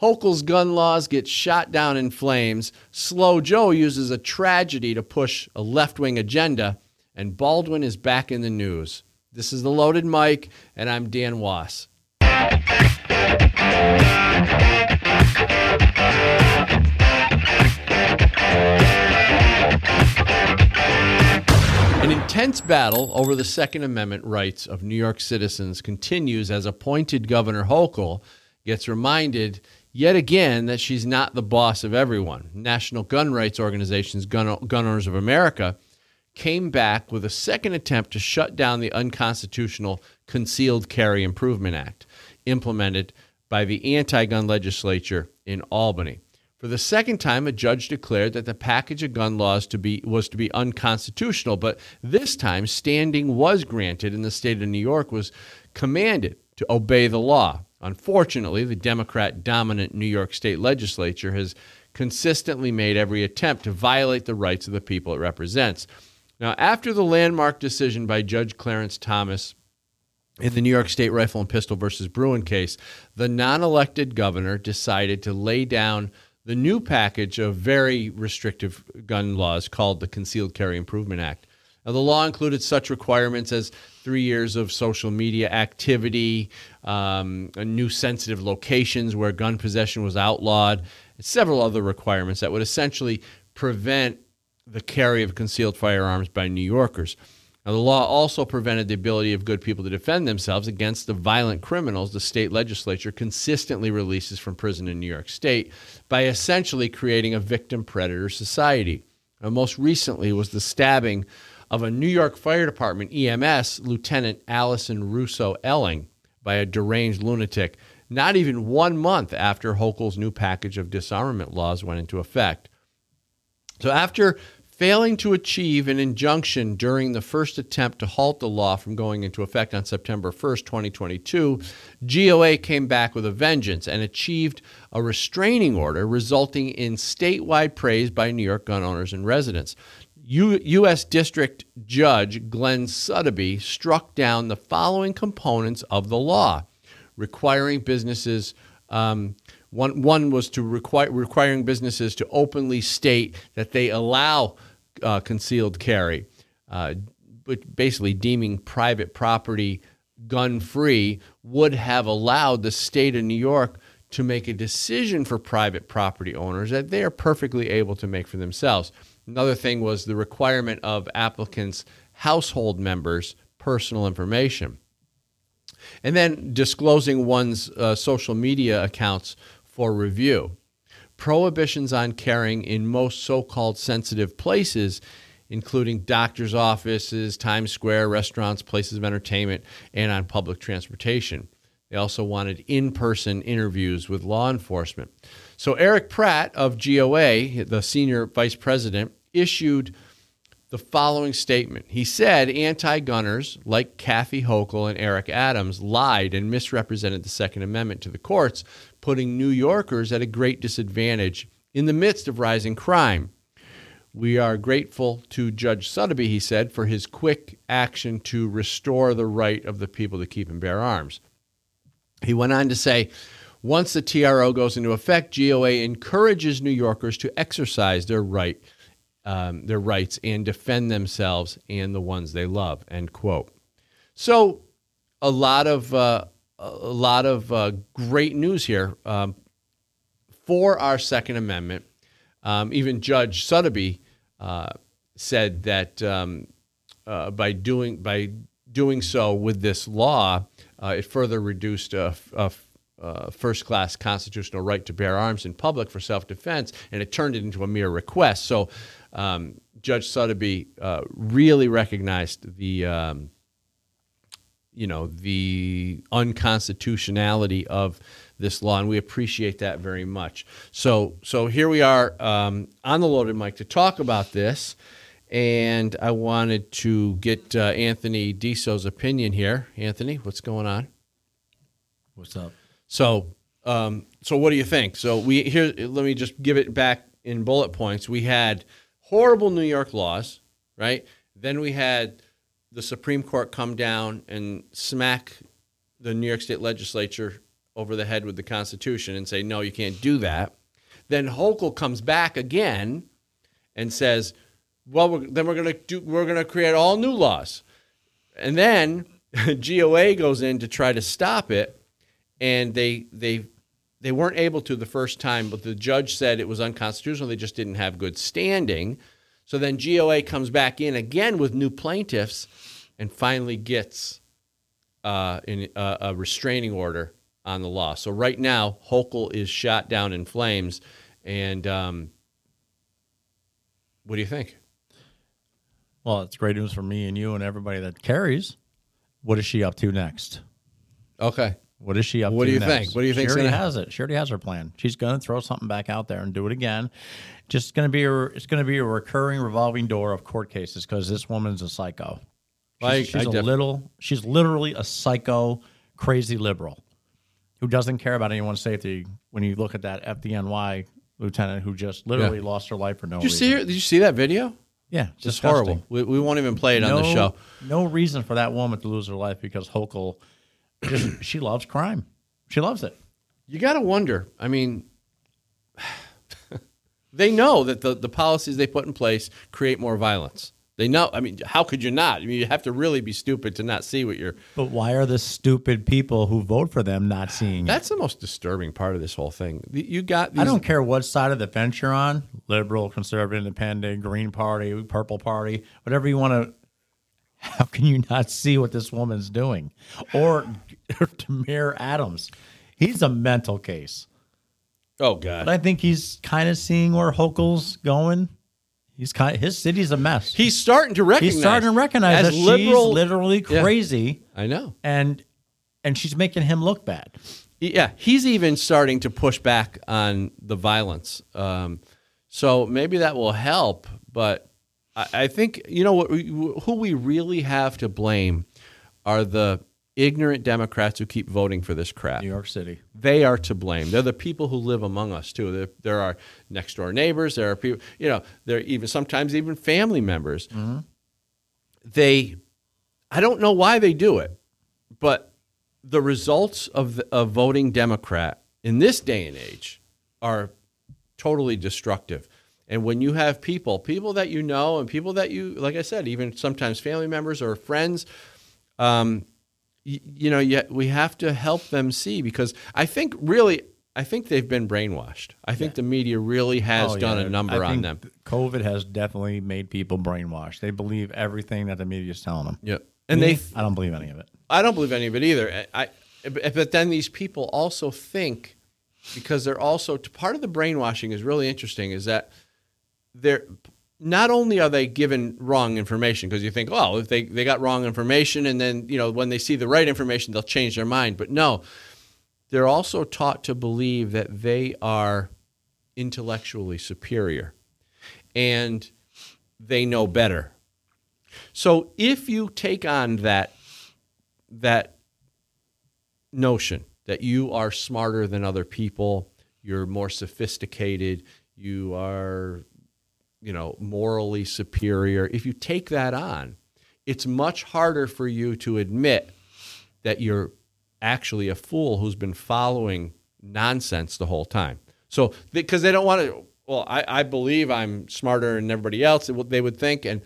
Hochul's gun laws get shot down in flames. Slow Joe uses a tragedy to push a left wing agenda. And Baldwin is back in the news. This is the Loaded Mic, and I'm Dan Wos. An intense battle over the Second Amendment rights of New York citizens continues as appointed Governor Hochul gets reminded yet again that she's not the boss of everyone. National gun rights organizations, Gun, gun Owners of America, came back with a second attempt to shut down the unconstitutional Concealed Carry Improvement Act implemented by the anti gun legislature in Albany. For the second time, a judge declared that the package of gun laws to be, was to be unconstitutional, but this time standing was granted and the state of New York was commanded to obey the law. Unfortunately, the Democrat dominant New York state legislature has consistently made every attempt to violate the rights of the people it represents. Now, after the landmark decision by Judge Clarence Thomas in the New York State Rifle and Pistol versus Bruen case, the non elected governor decided to lay down the new package of very restrictive gun laws called the Concealed Carry Improvement Act. Now, the law included such requirements as three years of social media activity, um, new sensitive locations where gun possession was outlawed, and several other requirements that would essentially prevent the carry of concealed firearms by New Yorkers. Now, the law also prevented the ability of good people to defend themselves against the violent criminals the state legislature consistently releases from prison in New York State by essentially creating a victim predator society. Now, most recently was the stabbing of a New York Fire Department EMS Lieutenant Alison Russo Elling by a deranged lunatic, not even one month after Hochul's new package of disarmament laws went into effect. So, after failing to achieve an injunction during the first attempt to halt the law from going into effect on September 1st, 2022, GOA came back with a vengeance and achieved a restraining order, resulting in statewide praise by New York gun owners and residents. U- U.S. District Judge Glenn Suddaby struck down the following components of the law, requiring businesses. Um, one, one was to require requiring businesses to openly state that they allow uh, concealed carry, uh, but basically deeming private property gun free would have allowed the state of New York to make a decision for private property owners that they are perfectly able to make for themselves. Another thing was the requirement of applicants' household members' personal information. And then disclosing one's uh, social media accounts for review prohibitions on carrying in most so called sensitive places, including doctors' offices, Times Square, restaurants, places of entertainment, and on public transportation. They also wanted in person interviews with law enforcement. So, Eric Pratt of GOA, the senior vice president, issued the following statement. He said anti gunners like Kathy Hochul and Eric Adams lied and misrepresented the Second Amendment to the courts, putting New Yorkers at a great disadvantage in the midst of rising crime. We are grateful to Judge Suddaby, he said, for his quick action to restore the right of the people to keep and bear arms. He went on to say, once the TRO goes into effect, GOA encourages New Yorkers to exercise their right um, their rights and defend themselves and the ones they love. End quote. So, a lot of uh, a lot of uh, great news here um, for our Second Amendment. Um, even Judge Suddaby uh, said that um, uh, by doing by doing so with this law, uh, it further reduced a, a uh, first class constitutional right to bear arms in public for self defense, and it turned it into a mere request. So um, Judge Suddaby uh, really recognized the um, you know the unconstitutionality of this law, and we appreciate that very much. So so here we are um, on the loaded mic to talk about this. And I wanted to get uh, Anthony Deso's opinion here. Anthony, what's going on? What's up? So, um, so what do you think? So we here. Let me just give it back in bullet points. We had horrible New York laws, right? Then we had the Supreme Court come down and smack the New York State legislature over the head with the Constitution and say, no, you can't do that. Then Hochul comes back again and says, well, we're, then we're going to do we're going to create all new laws, and then GOA goes in to try to stop it, and they they they weren't able to the first time, but the judge said it was unconstitutional. They just didn't have good standing. So then GOA comes back in again with new plaintiffs, and finally gets uh, in, uh, a restraining order on the law. So right now, Hochul is shot down in flames, and um, what do you think? Well, it's great news for me and you and everybody that carries. What is she up to next? Okay. What is she up What to What do you next? think? What do you think? She already has it. She already has her plan. She's going to throw something back out there and do it again. Just going to be a, it's going to be a recurring revolving door of court cases because this woman's a psycho. She's, I- she's I a def- little. She's literally a psycho, crazy liberal who doesn't care about anyone's safety. When you look at that FDNY lieutenant who just literally lost her life for no Did you reason. see her? Did you see that video? Yeah, It's disgusting. horrible. We, we won't even play it on the show. No reason for that woman to lose her life because Hochul, just, she loves crime. She loves it. You got to wonder. I mean, they know that the, the policies they put in place create more violence. They know. I mean, how could you not? I mean, you have to really be stupid to not see what you're. But why are the stupid people who vote for them not seeing it? That's the most disturbing part of this whole thing. You got. These, I don't care what side of the fence you're on liberal, conservative, independent, Green Party, Purple Party, whatever you want to. How can you not see what this woman's doing? Or Tamir Adams. He's a mental case. Oh God. But I think he's kind of seeing where Hochul's going. He's kind his city's a mess. He's starting to recognize. He's starting to recognize as that liberal. she's literally Yeah. crazy, I know. and and she's making him look bad. Yeah, he's even starting to push back on the violence. Um, so maybe that will help. But I, I think you know what we, who we really have to blame are the ignorant Democrats who keep voting for this crap. New York City. They are to blame. They're the people who live among us too. There, there are next door neighbors. There are people. You know, there are even sometimes even family members. They, I don't know why they do it, but the results of the, of voting Democrat in this day and age are totally destructive. And when you have people, people that you know, and people that you, like I said, even sometimes family members or friends, um, y- you know, yet we have to help them see because I think really, I think they've been brainwashed. I think the media really has Oh, done yeah. a number I on think them. COVID has definitely made people brainwashed. They believe everything that the media is telling them. Yep. And Me, they, I don't believe any of it. I don't believe any of it either. I, I- but then these people also think because they're also part of the brainwashing is really interesting is that they're not only are they given wrong information because you think oh if they, they got wrong information and then you know when they see the right information they'll change their mind but no they're also taught to believe that they are intellectually superior and they know better. So if you take on that that notion that you are smarter than other people, you're more sophisticated, you are, you know, morally superior. If you take that on, it's much harder for you to admit that you're actually a fool who's been following nonsense the whole time. So, because they don't want to, well, I, I believe I'm smarter than everybody else, they would think, and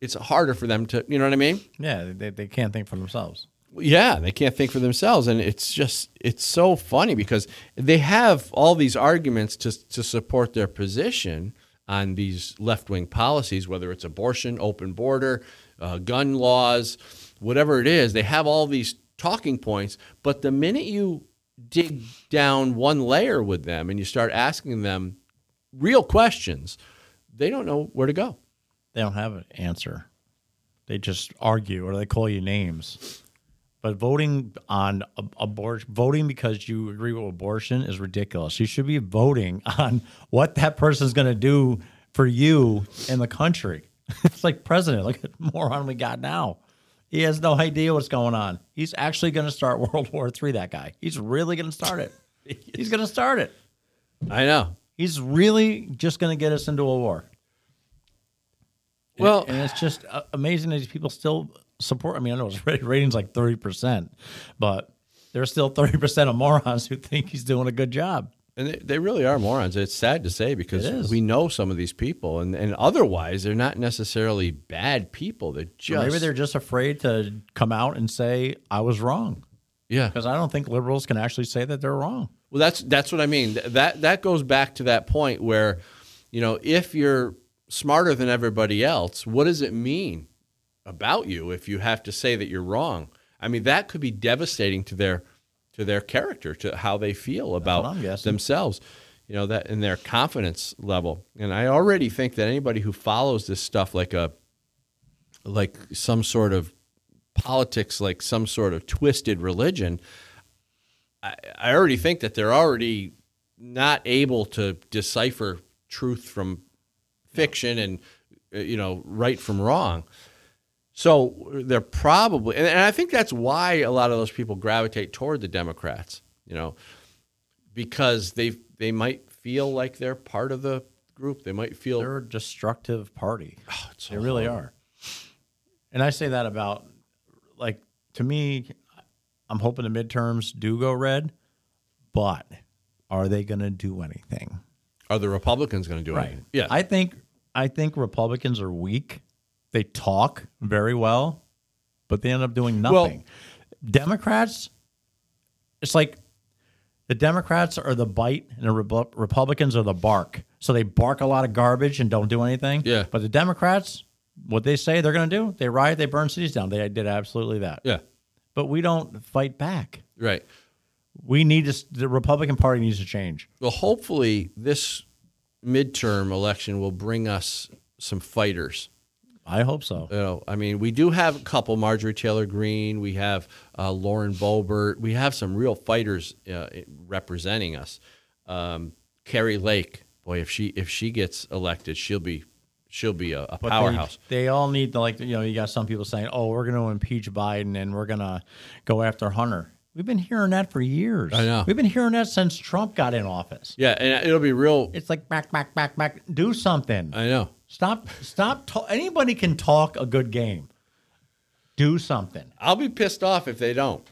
it's harder for them to, you know what I mean? Yeah, they, they can't think for themselves. Yeah, they can't think for themselves, and it's just it's so funny because they have all these arguments to to support their position on these left wing policies, whether it's abortion, open border, uh, gun laws, whatever it is. They have all these talking points, but the minute you dig down one layer with them and you start asking them real questions, they don't know where to go. They don't have an answer. They just argue or they call you names. But voting on abortion, voting because you agree with abortion is ridiculous. You should be voting on what that person's going to do for you in the country. It's like president. Look at the moron we got now. He has no idea what's going on. He's actually going to start World War III. That guy. He's really going to start it. He's going to start it. I know. He's really just going to get us into a war. Well, and it's just uh, amazing that these people still support. I mean, I know his rating's like thirty percent, but there's still 30% of morons who think he's doing a good job. And they, they really are morons. It's sad to say because we know some of these people, and, and otherwise they're not necessarily bad people. They're just Maybe they're just afraid to come out and say, I was wrong. yeah. Because I don't think liberals can actually say that they're wrong. Well, that's that's what I mean. That that goes back to that point where, you know, if you're smarter than everybody else, what does it mean about you if you have to say that you're wrong? I mean, that could be devastating to their to their character, to how they feel about themselves. You know that in their confidence level, and I already think that anybody who follows this stuff like a like some sort of politics, like some sort of twisted religion, I, I already think that they're already not able to decipher truth from fiction and uh, you know right from wrong. So they're probably, and, I think that's why a lot of those people gravitate toward the Democrats. You know, because they they might feel like they're part of the group. They might feel They're a destructive party. Oh, it's They really are. And I say that about, like, to me, I'm hoping the midterms do go red, but are they going to do anything? Are the Republicans going to do anything? Yeah. I think I think Republicans are weak. They talk very well, but they end up doing Well- nothing. Democrats, it's like the Democrats are the bite and the Repu- Republicans are the bark. So they bark a lot of garbage and don't do anything. Yeah. But the Democrats, what they say they're going to do, they riot, they burn cities down. They did absolutely that. yeah. But we don't fight back. Right. We need to, the Republican Party needs to change. Well, hopefully this midterm election will bring us some fighters. I hope so. You know, I mean, we do have a couple: Marjorie Taylor Greene, we have uh, Lauren Boebert, we have some real fighters uh, representing us. Um, Kari Lake, boy, if she if she gets elected, she'll be she'll be a, a powerhouse. They, they all need to like you know you got some people saying oh we're going to impeach Biden and we're going to go after Hunter. We've been hearing that for years. I know. We've been hearing that since Trump got in office. yeah, and it'll be real. It's like back back back back. Do something. I know. Stop stop. Ta- anybody can talk a good game. Do something. I'll be pissed off if they don't.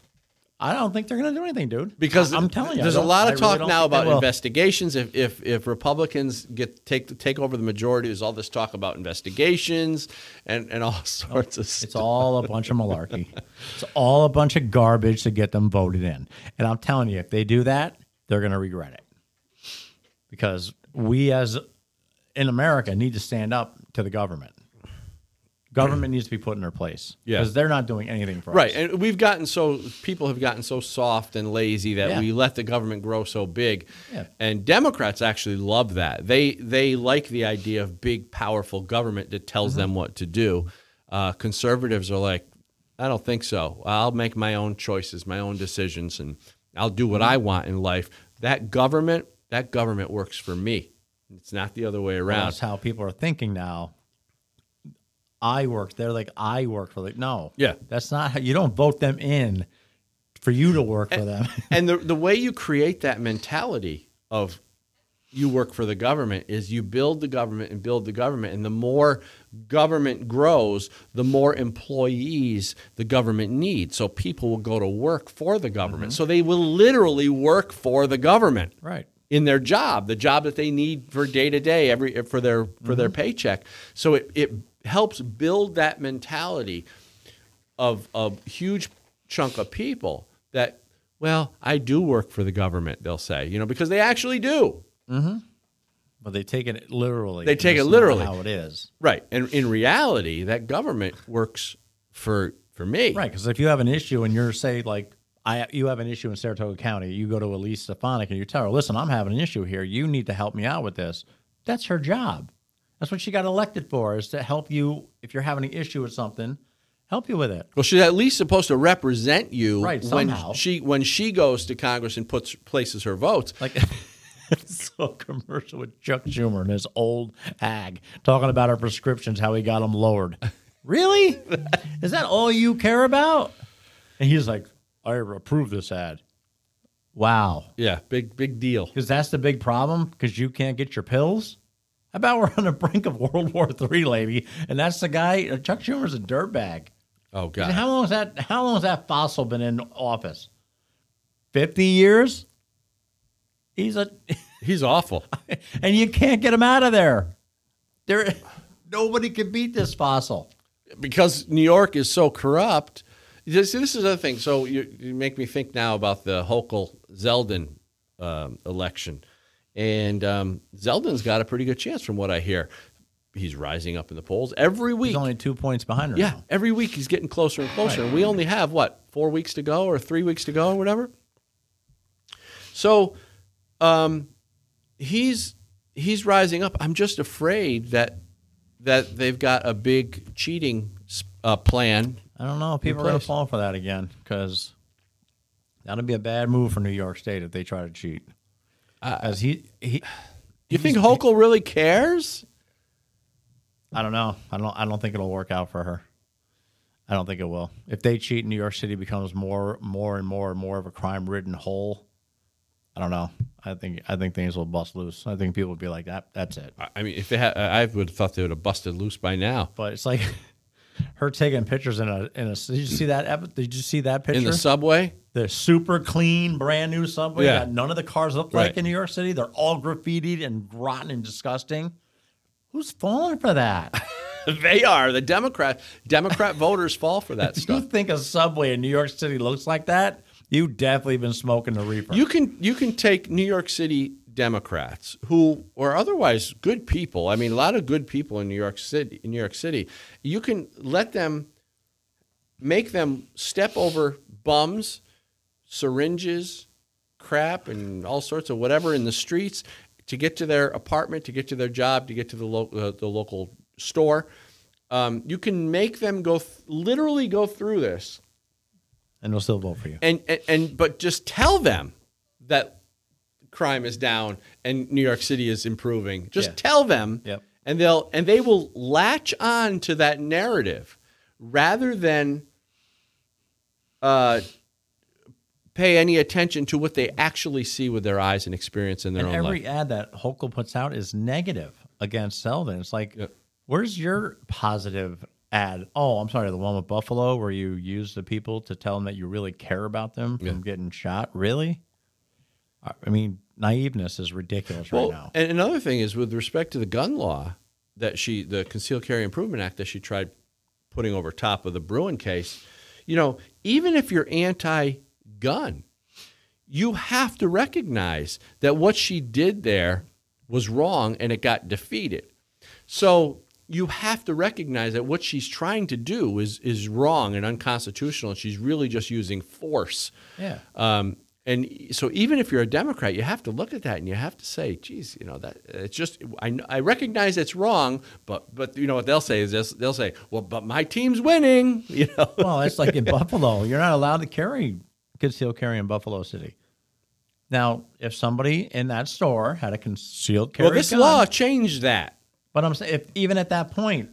I don't think they're going to do anything, dude. because I- I'm telling you, there's a lot of talk don't now about investigations. If, if if Republicans get take take over the majority, there's all this talk about investigations and and all sorts of stuff. It's stuff. all a bunch of malarkey. It's all a bunch of garbage to get them voted in. And I'm telling you, if they do that, they're going to regret it. Because we, as in America, need to stand up to the government. Government needs to be put in their place. Yeah. Because they're not doing anything for us. Right, us. and we've gotten so people have gotten so soft and lazy that Yeah. we let the government grow so big. Yeah. And Democrats actually love that. They they like the idea of big, powerful government that tells Mm-hmm. them what to do. Uh, conservatives are like, I don't think so. I'll make my own choices, my own decisions, and I'll do what Mm-hmm. I want in life. That government, that government works for me. It's not the other way Well, around. That's how people are thinking now. I work. They're like, I work for like, No. Yeah. That's not how you don't vote them in for you to work for them. and the the way you create that mentality of you work for the government is you build the government and build the government and the more government grows the more employees the government needs so people will go to work for the government mm-hmm. so they will literally work for the government right. In their job, the job that they need for day to day every for their for their mm-hmm. paycheck. So it, it helps build that mentality of a huge chunk of people that well, I do work for the government, they'll say, you know, because they actually do. Mm-hmm. But they take it literally. They take it literally. how it is. Right. And in reality, that government works for for me. Right, because if you have an issue and you're say like I you have an issue in Saratoga County, you go to Elise Stefanik and you tell her, "Listen, I'm having an issue here. You need to help me out with this." That's her job. That's what she got elected for, is to help you if you're having an issue with something, help you with it. Well, she's at least supposed to represent you Right, when somehow. she when she goes to Congress and puts places her votes. Like it's so commercial with Chuck Schumer and his old hag talking about our prescriptions, how he got them lowered. really? Is that all you care about? And he's like, I approve this ad. Wow. Yeah, big big deal. Because that's the big problem. Because you can't get your pills. How about we're on the brink of World War III, lady? And that's the guy. uh, Chuck Schumer's a dirtbag. Oh And god. How long has that? How long has that fossil been in office? 50 years. He's a, He's awful. and you can't get him out of there. There, nobody can beat this fossil. because New York is so corrupt. This, this is another thing. So you, you make me think now about the Hochul Zeldin um, election, and um, Zeldin's got a pretty good chance from what I hear. He's rising up in the polls every week. He's only two points behind her. yeah, now. every week he's getting closer and closer, and we only have what four weeks to go or three weeks to go or whatever. So, um, he's he's rising up. I'm just afraid that that they've got a big cheating uh, plan I don't know. People are going to fall for that again because that'll be a bad move for New York State if they try to cheat. As he, he, You think Hochul really cares? I don't know. I don't. I don't think it'll work out for her. I don't think it will. If they cheat, New York City becomes more, more and more and more of a crime-ridden hole. I don't know. I think. I think things will bust loose. I think people will be like, "That. That's it." I- I mean, if they had, I would have thought they would have busted loose by now. But it's like her taking pictures in a in a. Did you see that? epi- Did you see that picture? In the subway, the super clean, brand new subway Yeah. that none of the cars look Right. like in New York City. They're all graffitied and rotten and disgusting. Who's falling for that? they are the Democrat. Democrat voters fall for that If you think a subway in New York City looks like that, you definitely been smoking the reefer. You can you can take New York City Democrats who are otherwise good people. I mean, a lot of good people in New York City. In New York City, you can let them make them step over bums, syringes, crap, and all sorts of whatever in the streets to get to their apartment, to get to their job, to get to the lo- uh, the local store. Um, you can make them go th- literally go through this and they'll still vote for you. and, and and but just tell them that crime is down and New York City is improving. Just Yeah. tell them, Yep. and they'll and they will latch on to that narrative rather than uh, pay any attention to what they actually see with their eyes and experience in their And own every life. ad that Hochul puts out is negative against Zeldin. It's like, Yep. where's your positive ad? Oh, I'm sorry, the one with Buffalo where you use the people to tell them that you really care about them from getting shot. Really? I mean, naiveness is ridiculous Well, right now. and another thing is with respect to the gun law that she, the Concealed Carry Improvement Act that she tried putting over top of the Bruen case. You know, even if you're anti-gun, you have to recognize that what she did there was wrong and it got defeated. So you have to recognize that what she's trying to do is is wrong and unconstitutional, and she's really just using force. Yeah. Um, and so even if you're a Democrat, you have to look at that and you have to say, geez, you know, that uh, it's just, I, I recognize it's wrong, but, but you know what they'll say is this, they'll say, well, but my team's winning, you know? Well, it's like in Buffalo. You're not allowed to carry concealed carry in Buffalo City. Now, if somebody in that store had a concealed carry well, this gun, law changed that but I'm saying if even at that point,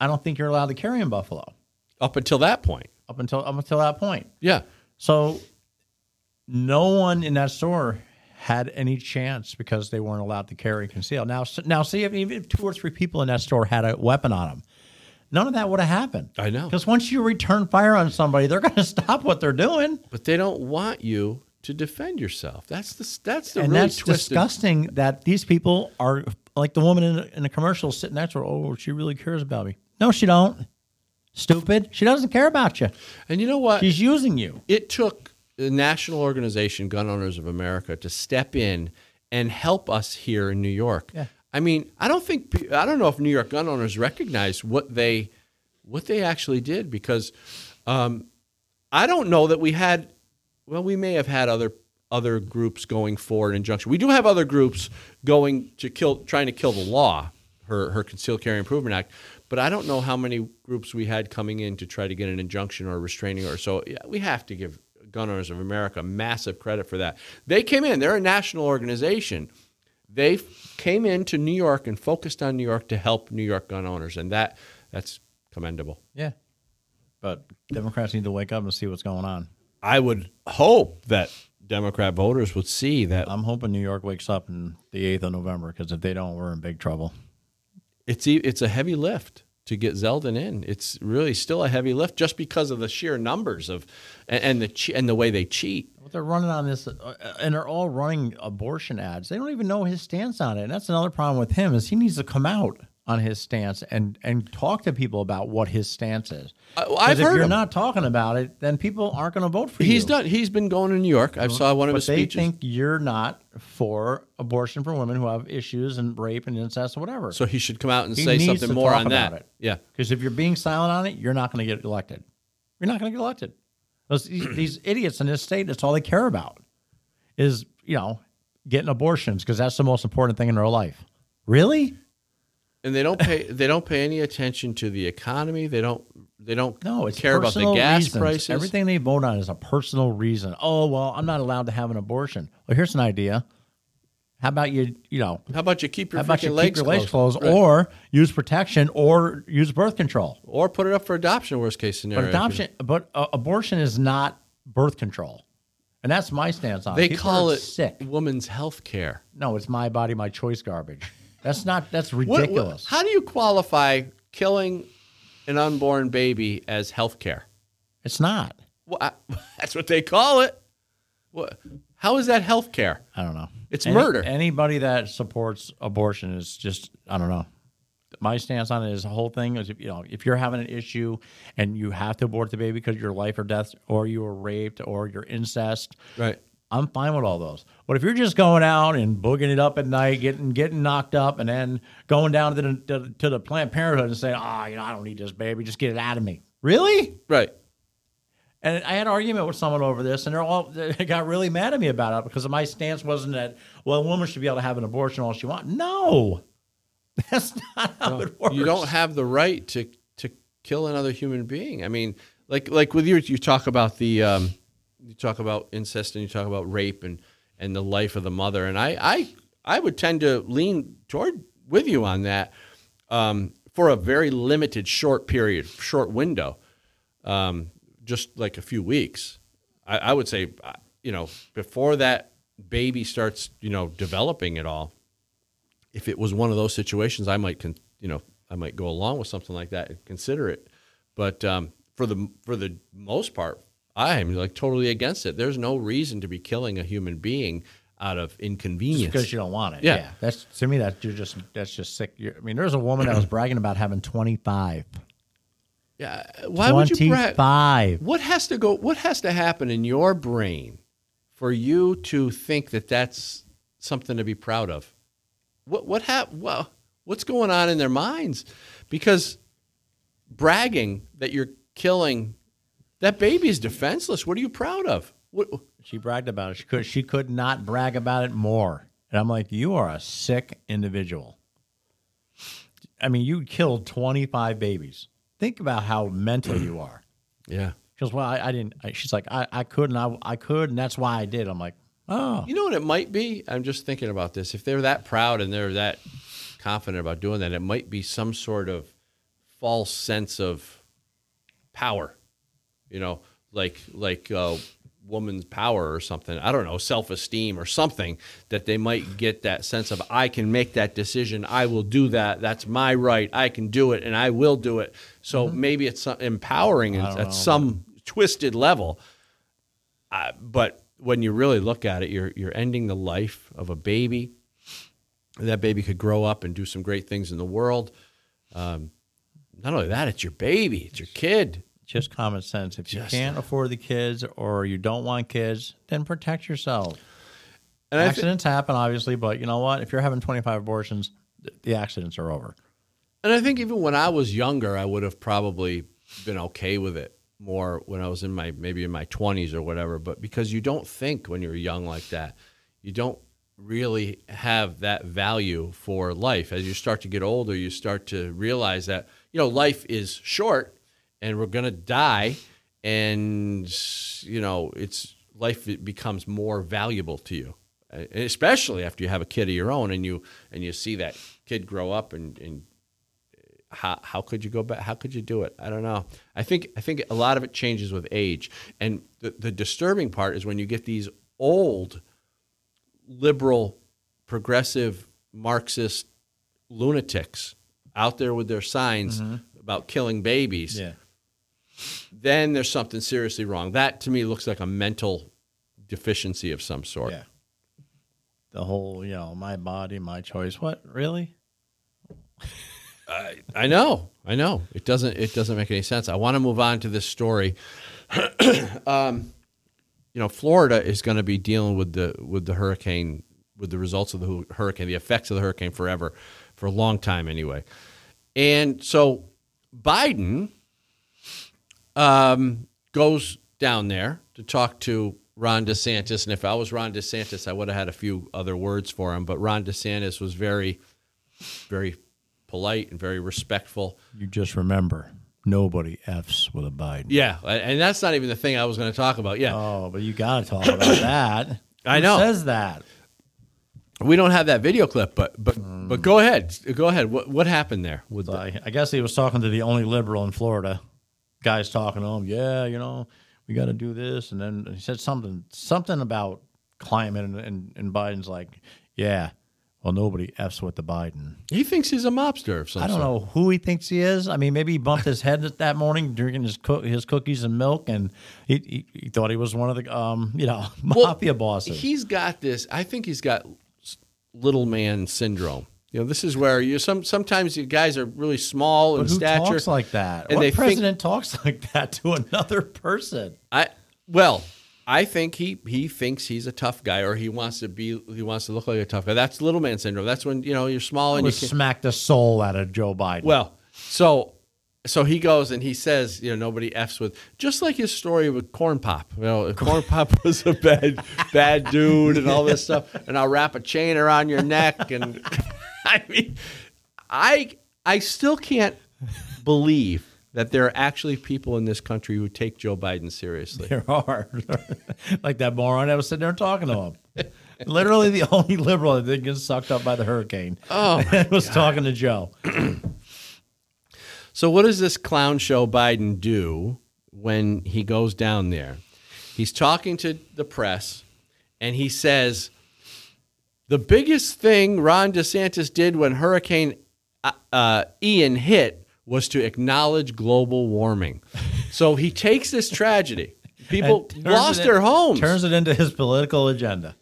I don't think you're allowed to carry in Buffalo up until that point. up until up until that point. Yeah. So no one in that store had any chance because they weren't allowed to carry concealed. Now, now see if even if two or three people in that store had a weapon on them, none of that would have happened. I know. Because once you return fire on somebody, they're going to stop what they're doing. But they don't want you to defend yourself. That's the, that's the and really that's twisted. disgusting that these people are like the woman in, in the commercial sitting next to her. Oh, she really cares about me. No, she don't. Stupid. She doesn't care about you. And you know what? She's using you. it took the national organization gun owners of america to step in and help us here in new york. Yeah. i mean i don't think i don't know if new york gun owners recognize what they what they actually did because um, i don't know that we had well we may have had other other groups going for an injunction we do have other groups going to kill trying to kill the law her her concealed carry improvement act but i don't know how many groups we had coming in to try to get an injunction or a restraining order so. Yeah, we have to give gun owners of america massive credit for that they came in they're a national organization they came into new york and focused on new york to help new york gun owners and that that's commendable Yeah. But Democrats need to wake up and see what's going on. i would hope that democrat voters would see that I'm hoping New York wakes up in the 8th of November because if they don't, we're in big trouble. it's it's a heavy lift to get Zeldin in. It's really still a heavy lift just because of the sheer numbers of and, and the and the way they cheat. They're running on this, uh, and they're all running abortion ads. They don't even know his stance on it. And that's another problem with him is he needs to come out on his stance and and talk to people about what his stance is. I- I've if heard you're him. not talking about it, then people aren't going to vote for you. He's done. He's been going to New York. I saw one of But his they speeches. think you're not for abortion for women who have issues and rape and incest or whatever. so he should come out and He say something more on that. it. Yeah. Because if you're being silent on it, you're not going to get elected. You're not going to get elected. Those, these, these idiots in this state, that's all they care about is, you know, getting abortions because that's the most important thing in their life. Really? And they don't pay. they don't pay any attention to the economy. They don't. They don't No, it's care about the gas reasons. prices. Everything they vote on is a personal reason. Oh, well, I'm not allowed to have an abortion. Well, here's an idea. How about you, you know, How about you keep your how about you keep legs your legs closed, closed Right. or use protection or use birth control? or put it up for adoption? Worst case scenario. But adoption, but uh, abortion is not birth control, and that's my stance on They it. People call it sick. woman's health care. No, it's my body, my choice garbage. That's not. That's What- what- ridiculous. how do you qualify killing an unborn baby as health care? it's not. Well, I- that's what they call it. What? How is that health care? I don't know. It's murder. Anybody that supports abortion is just. I don't know. My stance on it is the whole thing is if you know if you're having an issue and you have to abort the baby because you're life or death or you were raped or you're incest, Right. I'm fine with all those. But if you're just going out and booging it up at night, getting getting knocked up, and then going down to the to, to the Planned Parenthood and saying, "Oh, you know, I don't need this baby, just get it out of me." Really? Right. And I had an argument with someone over this, and they're all they got really mad at me about it because my stance wasn't that well, a woman should be able to have an abortion all she wants. No, that's not how it works. You don't have the right to to kill another human being. I mean, like like with you, you talk about the um, you talk about incest and you talk about rape and and the life of the mother, and I I I would tend to lean toward with you on that um, for a very limited, short period, short window, um, just like a few weeks. I, I would say, uh, you know, before that baby starts, you know, developing at all, if it was one of those situations, I might, con- you know, I might go along with something like that and consider it. But um, for the for the most part, I am like totally against it. There's no reason to be killing a human being out of inconvenience. because you don't want it. Yeah. that's to me that you're just that's just sick. You're, I mean, there's a woman that was bragging about having 25. yeah, uh, why would you brag? 25. What has to go? What has to happen in your brain for you to think that that's something to be proud of? What what hap- well, What's going on in their minds? Because bragging that you're killing that baby is defenseless. What are you proud of? What, She bragged about it. She could she could not brag about it more. And I'm like, you are a sick individual. I mean, you killed 25 babies. Think about how mental you are. yeah. She goes, well, I, I didn't. I, she's like, I, I couldn't. I, I could, and that's why I did. I'm like, oh, You know what it might be? I'm just thinking about this. If they're that proud and they're that confident about doing that, it might be some sort of false sense of power. You know, like like uh, woman's power or something. I don't know, self esteem or something that they might get that sense of I can make that decision. I will do that. That's my right. I can do it, and I will do it. So maybe it's empowering at, at some twisted level. Uh, but when you really look at it, you're you're ending the life of a baby. That baby could grow up and do some great things in the world. Um, not only that, it's your baby, it's your kid. Just common sense. If you Just- can't afford the kids or you don't want kids, then protect yourself. And accidents happen, obviously, but you know what? If you're having 25 abortions, th- the accidents are over. And I think even when I was younger, I would have probably been okay with it more when I was in my maybe in my 20s or whatever. But because you don't think when you're young like that, you don't really have that value for life. As you start to get older, you start to realize that, you know, life is short and we're going to die. And, you know, it's life it becomes more valuable to you. And especially after you have a kid of your own and you and you see that kid grow up and, and uh, how, how could you go back? How could you do it? I don't know. I think I think a lot of it changes with age, and the, the disturbing part is when you get these old liberal, progressive, Marxist lunatics out there with their signs mm-hmm. about killing babies, Yeah. Then there's something seriously wrong. That to me looks like a mental deficiency of some sort. Yeah. The whole, you know, my body, my choice. What really? I I know, I know. It doesn't. It doesn't make any sense. I want to move on to this story. um, you know, Florida is going to be dealing with the with the hurricane, with the results of the hurricane, the effects of the hurricane forever, for a long time anyway. And so Biden um, goes down there to talk to Ron DeSantis, and if I was Ron DeSantis, I would have had a few other words for him. But Ron DeSantis was very, very polite and very respectful. You just remember, nobody f's with a Biden. Yeah, and that's not even the thing I was going to talk about. Yeah, Oh, but you got to talk about that. I Who know. says that. we don't have that video clip, but but but go ahead, go ahead. What what happened there? With So the, I, I guess he was talking to the only liberal in Florida. Guys talking to him, yeah, you know, we got to do this, and then he said something, something about climate, and, and, and Biden's like, yeah, well, nobody f's with the Biden. he thinks he's a mobster of some I don't sort. know who he thinks he is. I mean, maybe he bumped his head that morning drinking his cook, his cookies and milk, and he, he, he thought he was one of the um, you know Well, mafia bosses. He's got this. I think he's got little man syndrome. You know, this is where you some sometimes you guys are really small in but who stature. talks like that? and what they think- president talks like that to another person? I well, I think he he thinks he's a tough guy, or he wants to be. He wants to look like a tough guy. That's little man syndrome. That's when you know you're small I and you can. smack the soul out of Joe Biden. Well, so so he goes and he says, you know, nobody f's with just like his story with Corn Pop. You know, Corn Pop was a bad bad dude and all this stuff, and I'll wrap a chain around your neck, and I mean, I I still can't believe that there are actually people in this country who take Joe Biden seriously. there are like that moron that was sitting there talking to him. Literally the only liberal that didn't get sucked up by the hurricane. Oh, was talking to Joe. So, what does this clown show Biden do when he goes down there? He's talking to the press and he says, The biggest thing Ron DeSantis did when Hurricane uh, uh, Ian hit was to acknowledge global warming. so, he takes this tragedy. People lost it- their homes. Turns it into his political agenda.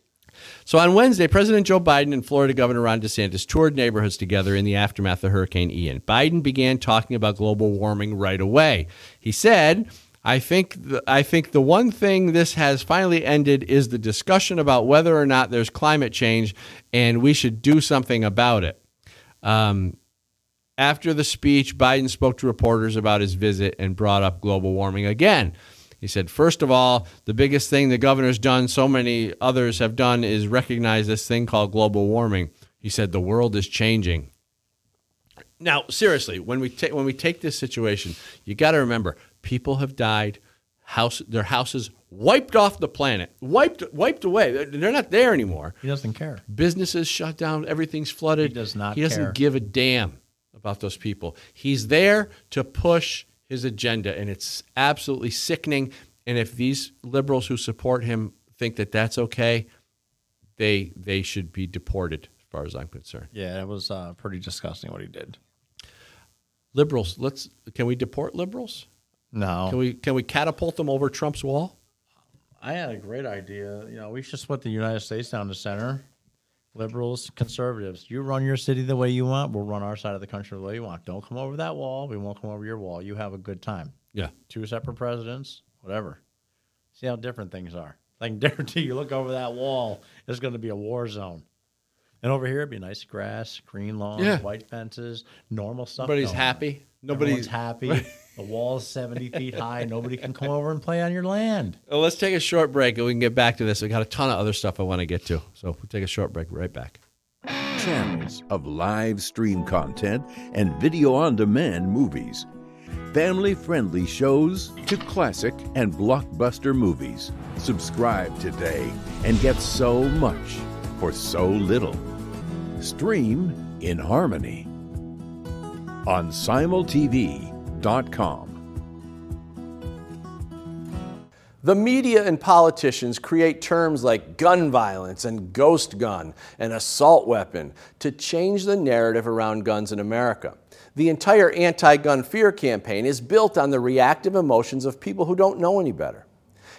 So on Wednesday, President Joe Biden and Florida Governor Ron DeSantis toured neighborhoods together in the aftermath of Hurricane Ian. Biden began talking about global warming right away. He said, "I think the, I think the one thing this has finally ended is the discussion about whether or not there's climate change and we should do something about it." Um, after the speech, Biden spoke to reporters about his visit and brought up global warming again. He said, First of all, the biggest thing the governor's done, so many others have done, is recognize this thing called global warming. He said, The world is changing. Now, seriously, when we take when we take this situation, you got to remember, people have died, house their houses wiped off the planet, wiped wiped away. They're- They're not there anymore. He doesn't care. Businesses shut down, everything's flooded. He does not He doesn't care. give a damn about those people. He's there to push his agenda, and it's absolutely sickening. And if these liberals who support him think that that's okay, they they should be deported, as far as I'm concerned. Yeah, it was uh, pretty disgusting what he did. Liberals, let's can we deport liberals? No, Can we can we catapult them over Trump's wall? I had a great idea. You know, we should split the United States down the center. Liberals, conservatives. You run your city the way you want. We'll run our side of the country the way you want. Don't come over that wall. We won't come over your wall. You have a good time. Yeah. Two separate presidents, whatever. See how different things are. Like guarantee you look over that wall, it's going to be a war zone. And over here, it'd be nice grass, green lawns, Yeah. white fences, normal stuff. Nobody's going happy. Nobody's Nobody's happy. the wall's 70 feet high. Nobody can come over and play on your land. Well, let's take a short break and we can get back to this. I got a ton of other stuff I want to get to. So we'll take a short break. Right back. channels of live stream content and video on demand movies. Family friendly shows to classic and blockbuster movies. Subscribe today and get so much for so little. Stream in harmony on The media and politicians create terms like gun violence and ghost gun and assault weapon to change the narrative around guns in America. The entire anti gun fear campaign is built on the reactive emotions of people who don't know any better.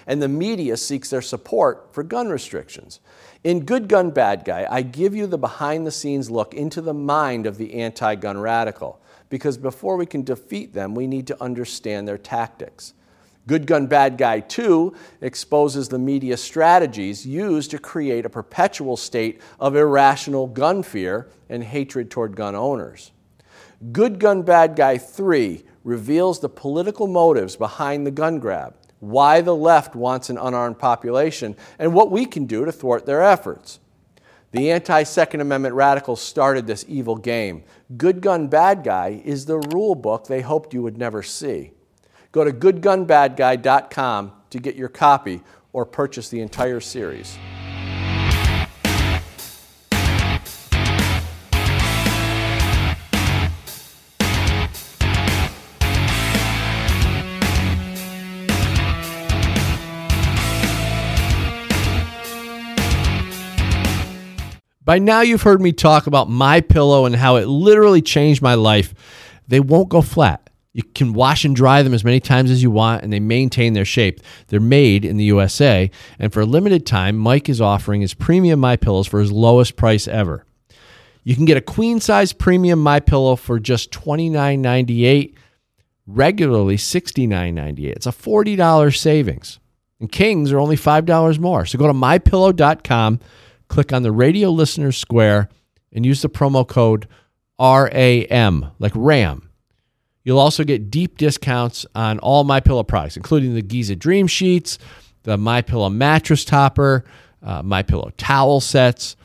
And the media seeks their support for gun restrictions. In Good Gun Bad Guy, I give you the behind the scenes look into the mind of the anti gun radical, because before we can defeat them, we need to understand their tactics. Good Gun Bad Guy 2 exposes the media strategies used to create a perpetual state of irrational gun fear and hatred toward gun owners. Good Gun Bad Guy 3 reveals the political motives behind the gun grab, why the left wants an unarmed population, and what we can do to thwart their efforts. The anti Second Amendment radicals started this evil game. Good Gun Bad Guy is the rule book they hoped you would never see. Go to goodgunbadguy.com to get your copy or purchase the entire series. By now you've heard me talk about my pillow and how it literally changed my life. They won't go flat. You can wash and dry them as many times as you want and they maintain their shape. They're made in the USA and for a limited time Mike is offering his premium my pillows for his lowest price ever. You can get a queen size premium my pillow for just $29.98, regularly $69.98. It's a $40 savings. And kings are only $5 more. So go to mypillow.com click on the radio listener square and use the promo code RAM, like RAM. You'll also get deep discounts on all My Pillow products, including the Giza Dream Sheets, the My Pillow mattress topper, uh, My Pillow towel sets.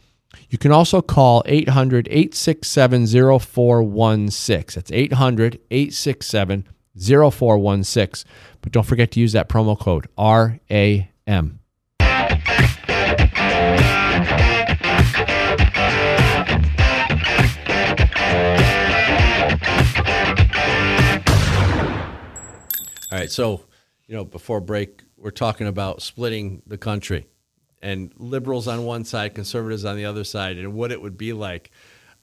You can also call 800 867 0416. That's 800 867 0416. But don't forget to use that promo code RAM. Right, so you know, before break, we're talking about splitting the country, and liberals on one side, conservatives on the other side, and what it would be like.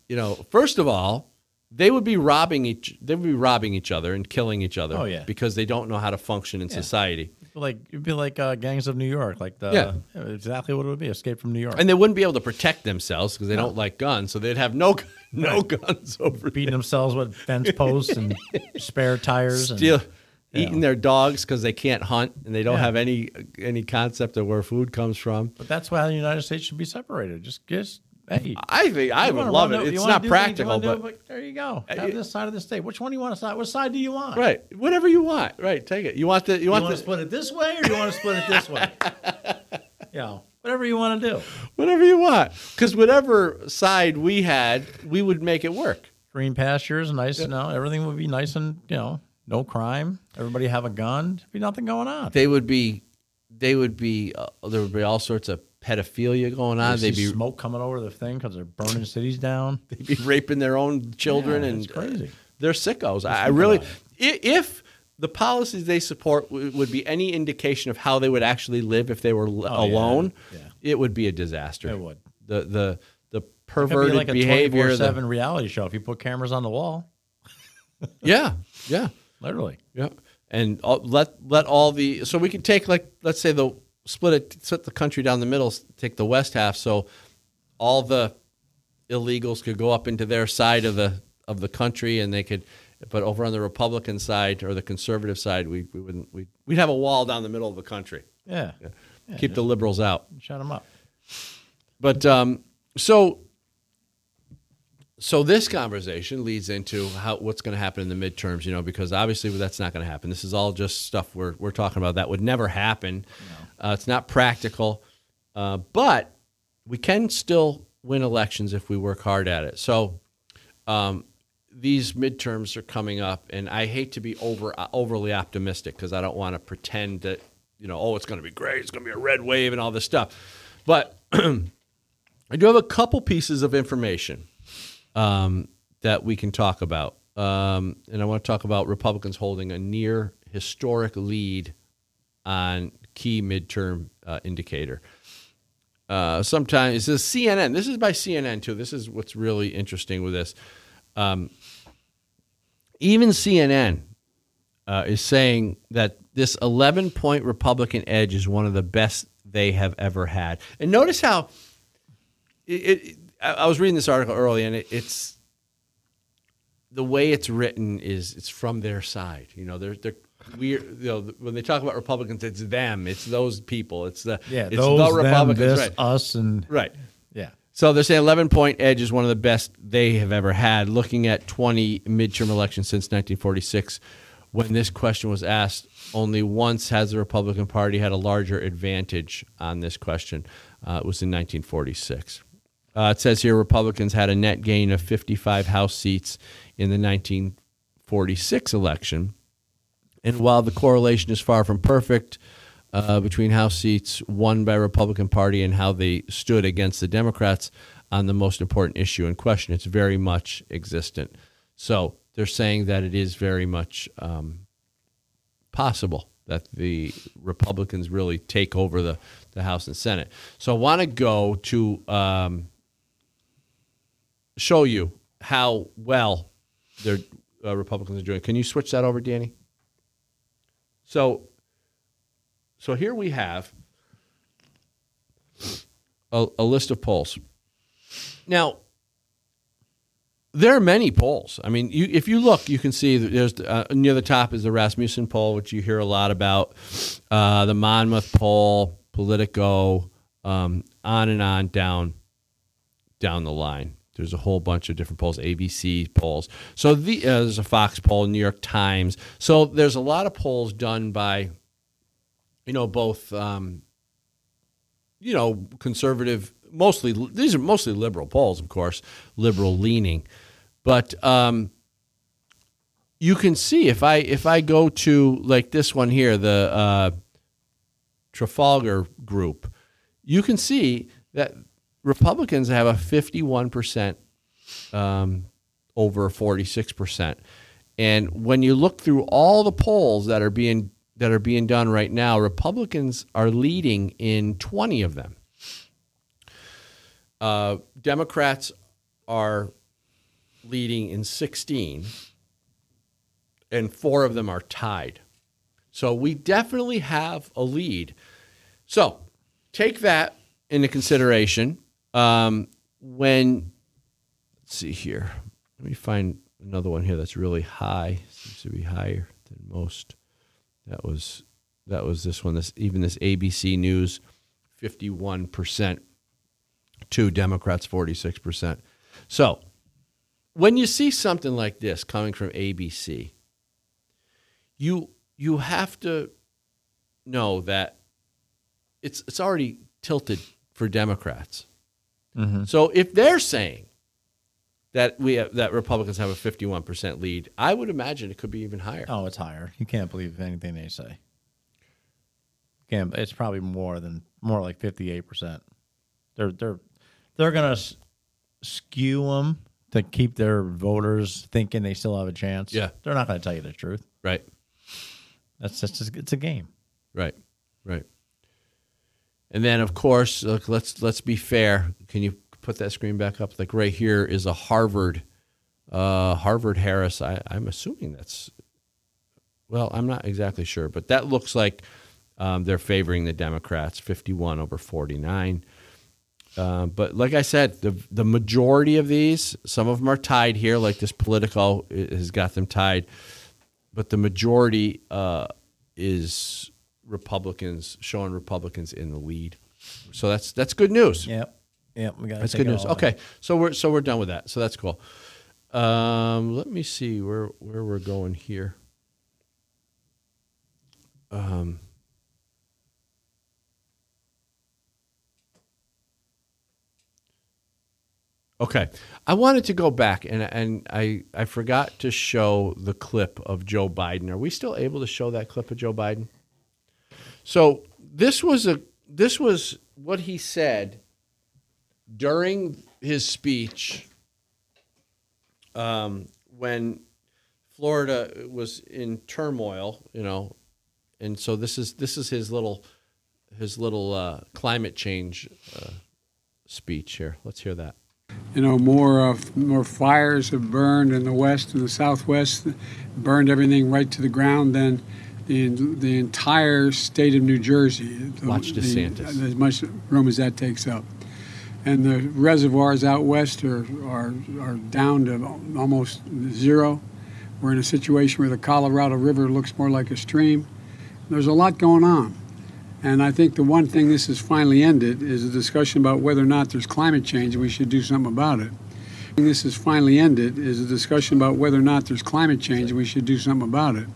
You know, first of all, they would be robbing each. They would be robbing each other and killing each other. Oh, yeah. because they don't know how to function in society, Like it'd be like uh, gangs of New York, like the Yeah. exactly what it would be. Escape from New York, and they wouldn't be able to protect themselves because they don't like guns. So they'd have no no guns over beating themselves with fence posts and spare tires. And, Eating their dogs because they can't hunt and they don't Yeah. have any any concept of where food comes from. but that's why the United States should be separated. Just just hey. I think I would love it. It's not do things, you practical, do but there you go. Have this side of the state. Which one do you want to side? What side do you want? right, whatever you want. Right, take it. You want the you You want want the to split it this way or you want to split it this way? you know, whatever you want to do. whatever you want because whatever side we had, we would make it work. Green pastures, nice. You know, everything would be nice and you know, no crime. Everybody have a gun. There'd be nothing going on. They would be, they would be. Uh, there would be all sorts of pedophilia going on. They'd be smoke coming over the thing because they're burning cities down. they'd be raping their own children Yeah, and it's crazy. uh, they're sickos. I, I really, if the policies they support would be any indication of how they would actually live if they were Oh, alone, Yeah. it would be a disaster. It would. The the the It could perverted be like a behavior. twenty-four-seven reality show if you put cameras on the wall. yeah, yeah, Literally. yeah. And all, let let all the so we could take like let's say the split it split the country down the middle, take the west half, so all the illegals could go up into their side of the of the country, and they could. But over on the Republican side or the conservative side, we, we wouldn't we we'd have a wall down the middle of the country. Yeah. Keep the liberals out. Shut them up. But um, so so this conversation leads into how what's going to happen in the midterms, you know, because obviously that's not going to happen. This is all just stuff we're we're talking about that would never happen. Uh, it's not practical, uh, but we can still win elections if we work hard at it. So um, these midterms are coming up, and I hate to be over uh, overly optimistic because I don't want to pretend that you know, oh, it's going to be great, it's going to be a red wave, and all this stuff. But I do have a couple pieces of information um, that we can talk about, um, and I want to talk about Republicans holding a near historic lead on key midterm uh, indicator. Uh, sometimes this is CNN. This is by CNN too. This is what's really interesting with this. Um, even CNN uh, is saying that this 11 point Republican edge is one of the best they have ever had. And notice how it, it I I was reading this article early, and it, it's the way it's written is it's from their side. You know, they're they're weird. You know, when they talk about Republicans, it's them. It's those people. It's the Yeah, it's those, the them, Republicans. this, right. us, and right. yeah. So they're saying 11 point edge is one of the best they have ever had. Looking at 20 midterm elections since 1946, when this question was asked, only once has the Republican Party had a larger advantage on this question. Uh, it was in 1946. Uh, it says here Republicans had a net gain of 55 House seats in the 1946 election. And while the correlation is far from perfect uh, between House seats won by Republican Party and how they stood against the Democrats on the most important issue in question, it's very much existent. So they're saying that it is very much um, possible that the Republicans really take over the, the House and Senate. So I want to go to um, show you how well their uh, Republicans are doing. Can you switch that over, Danny? So, so here we have a, a list of polls. Now, there are many polls. I mean, you, if you look, you can see that there's uh, near the top is the Rasmussen poll, which you hear a lot about, uh, the Monmouth poll, Politico, um, on and on down down the line. There's a whole bunch of different polls, ABC polls. So the, uh, there's a Fox poll, New York Times. So there's a lot of polls done by, you know, both, um, you know, conservative. Mostly these are mostly liberal polls, of course, liberal leaning, but um, you can see if I if I go to like this one here, the uh, Trafalgar Group, you can see that Republicans have a 51% um, over 46%. And when you look through all the polls that are being that are being done right now, Republicans are leading in 20 of them. Uh, Democrats are leading in 16, and four of them are tied. So we definitely have a lead. So take that into consideration um, when let's see here. Let me find another one here that's really high. Seems to be higher than most. That was that was this one. This even this ABC News, fifty one percent to Democrats, forty six percent. So when you see something like this coming from ABC, you you have to know that it's it's already tilted for Democrats. Mm-hmm. So if they're saying that we have, that Republicans have a 51% lead, I would imagine it could be even higher. Oh, it's higher. You can't believe anything they say. Can't. It's probably more than more like fifty eight percent. They're they're they're gonna s- skew them to keep their voters thinking they still have a chance. Yeah. they're not gonna tell you the truth. Right. That's just it's a game. Right. Right. And then of course, look, let's let's be fair. Can you put that screen back up? Like right here is a Harvard uh, Harvard Harris. I, I'm assuming that's well, I'm not exactly sure, but that looks like um, they're favoring the Democrats, 51 over 49. Um, but like I said, the the majority of these, some of them are tied here, like this Politico has got them tied, but the majority uh, is Republicans showing Republicans in the lead. So that's that's good news. Yep. Yep. We got That's good news. Okay, so we're so we're done with that. So that's cool. Um, let me see where where we're going here. Um, okay, I wanted to go back and and I I forgot to show the clip of Joe Biden. Are we still able to show that clip of Joe Biden? So this was a this was what he said during his speech um, when Florida was in turmoil, you know, and so this is this is his little his little uh, climate change uh, speech here. Let's hear that. You know, more uh, more fires have burned in the west and the southwest, burned everything right to the ground than the the entire state of New Jersey. The- Watch the- DeSantis. as much room as that takes up, and the reservoirs out west are are are down to almost zero. We're in a situation where the Colorado River looks more like a stream. There's a lot going on. And I think the one thing this has finally ended is a discussion about whether or not there's climate change and we should do something about it. This has finally ended is a discussion about whether or not there's climate change and we should do something about it.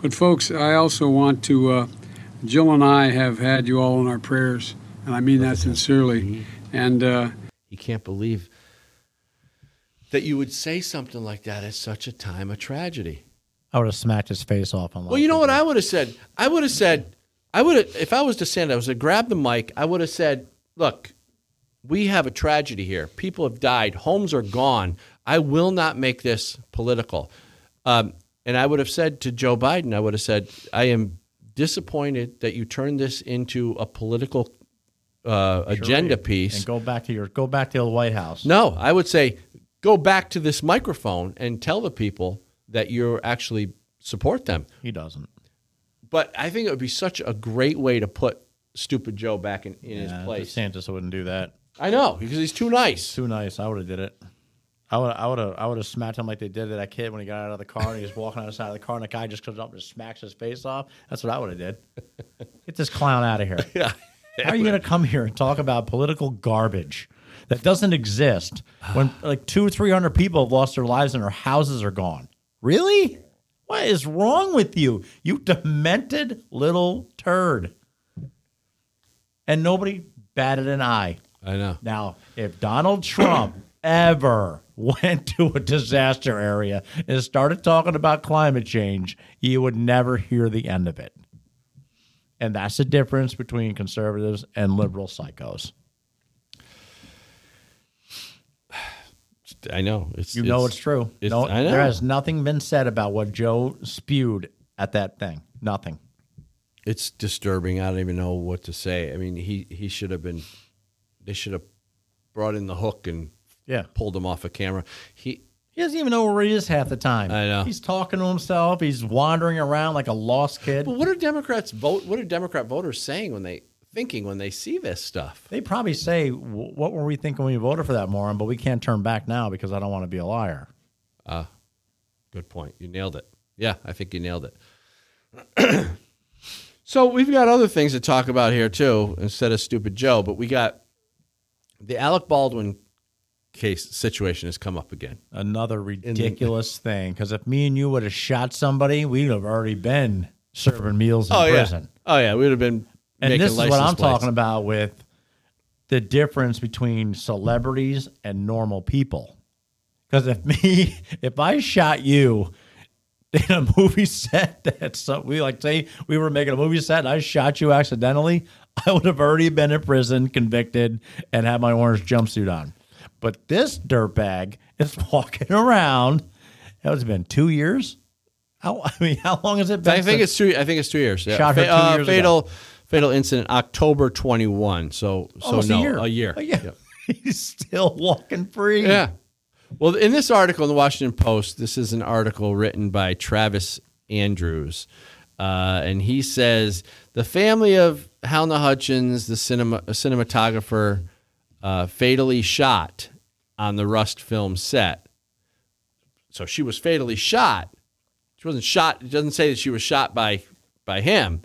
But folks, I also want to. Uh, Jill and I have had you all in our prayers, and I mean that sincerely. And uh, He can't believe that you would say something like that at such a time of tragedy. I would have smacked his face off on. Well, you know what I would have said? I would have said, I would have, if I was to stand, I was to grab the mic. I would have said, look, we have a tragedy here. People have died. Homes are gone. I will not make this political. Um, and I would have said to Joe Biden, I would have said, I am disappointed that you turned this into a political uh, agenda piece. and go back to your go back to the White House. No, I would say go back to this microphone and tell the people that you actually support them. He doesn't. But I think it would be such a great way to put stupid Joe back in, in his place. DeSantis wouldn't do that. I know because he's too nice. Too nice. I would have did it. I would I would have I would have smacked him like they did to that kid when he got out of the car and he was walking outside of the car and the guy just comes up and just smacks his face off. That's what I would have did. Get this clown out of here. Yeah. How are you going to come here and talk about political garbage that doesn't exist when like two, or three hundred people have lost their lives and their houses are gone? Really? What is wrong with you? You demented little turd. And nobody batted an eye. I know. Now, if Donald Trump ever went to a disaster area and started talking about climate change, you would never hear the end of it. And that's the difference between conservatives and liberal psychos. I know. It's You know it's true. it's- no, I know. There has nothing been said about what Joe spewed at that thing. Nothing. It's disturbing. I don't even know what to say. I mean, he he should have been. They should have brought in the hook and Yeah. pulled him off a camera. He doesn't even know where he is half the time. I know. He's talking to himself. He's wandering around like a lost kid. But what are Democrats vote? What are Democrat voters saying when they thinking when they see this stuff? They probably say, "What were we thinking when we voted for that moron?" But we can't turn back now because I don't want to be a liar. Ah, Good point. You nailed it. Yeah, I think you nailed it. so we've got other things to talk about here too, instead of stupid Joe. But we got the Alec Baldwin case situation has come up again. Another ridiculous thing. Because if me and you would have shot somebody, we'd have already been serving meals in oh, prison. Oh yeah, we would have been. And this is what I'm plates. talking about with the difference between celebrities and normal people. Because if me, if I shot you in a movie set that some, we like say we were making a movie set and I shot you accidentally, I would have already been in prison, convicted, and had my orange jumpsuit on. But this dirtbag is walking around. It's been two years. How I mean, how long has it been? I think it's two. I think it's two years. Yeah. Shot her two uh, years ago. fatal, fatal incident, October twenty one. So, so Almost no, a year. A year. Oh, yeah. Yeah. He's still walking free. Yeah. Well, in this article in the Washington Post, this is an article written by Travis Andrews. Uh, and he says the family of Halyna Hutchins, the cinema, cinematographer, uh, fatally shot on the Rust film set. So she was fatally shot. She wasn't shot. It doesn't say that she was shot by by him,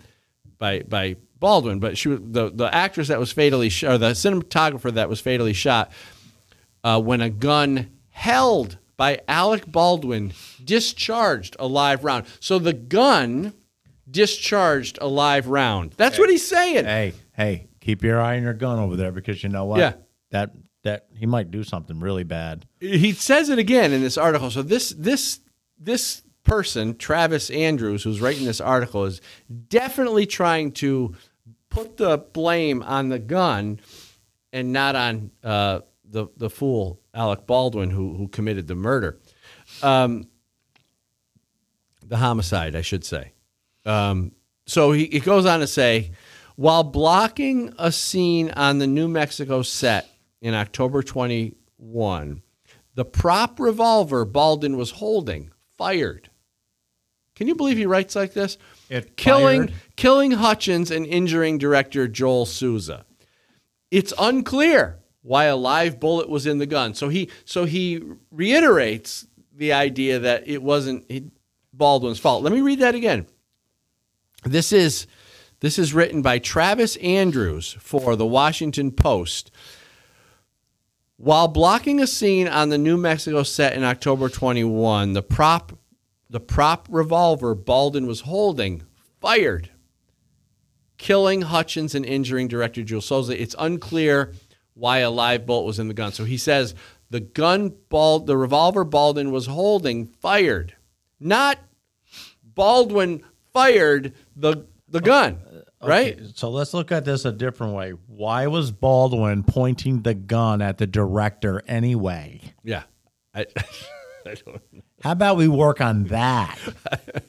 by by Baldwin, but she was the the actress that was fatally shot, or the cinematographer that was fatally shot uh, when a gun held by Alec Baldwin discharged a live round. So the gun discharged a live round. That's what he's saying. Hey, hey, keep your eye on your gun over there because you know what? Yeah. That that he might do something really bad. He says it again in this article. So this this this person, Travis Andrews, who's writing this article, is definitely trying to put the blame on the gun and not on uh, the the fool Alec Baldwin who who committed the murder, um, the homicide, I should say. Um, so he, he goes on to say, While blocking a scene on the New Mexico set in October 21, the prop revolver Baldwin was holding fired. Can you believe he writes like this? It killing fired? killing Hutchins and injuring director Joel Souza. It's unclear why a live bullet was in the gun. So he so he reiterates the idea that it wasn't Baldwin's fault. Let me read that again. This is this is written by Travis Andrews for the Washington Post. While blocking a scene on the New Mexico set in October 21, the prop the prop revolver Baldwin was holding fired, killing Hutchins and injuring director Jules Souza. It's unclear why a live bullet was in the gun. So he says the gun the revolver Baldwin was holding fired, not Baldwin fired the the gun, right? Okay, so let's look at this a different way. Why was Baldwin pointing the gun at the director anyway? Yeah. I, I don't How about we work on that?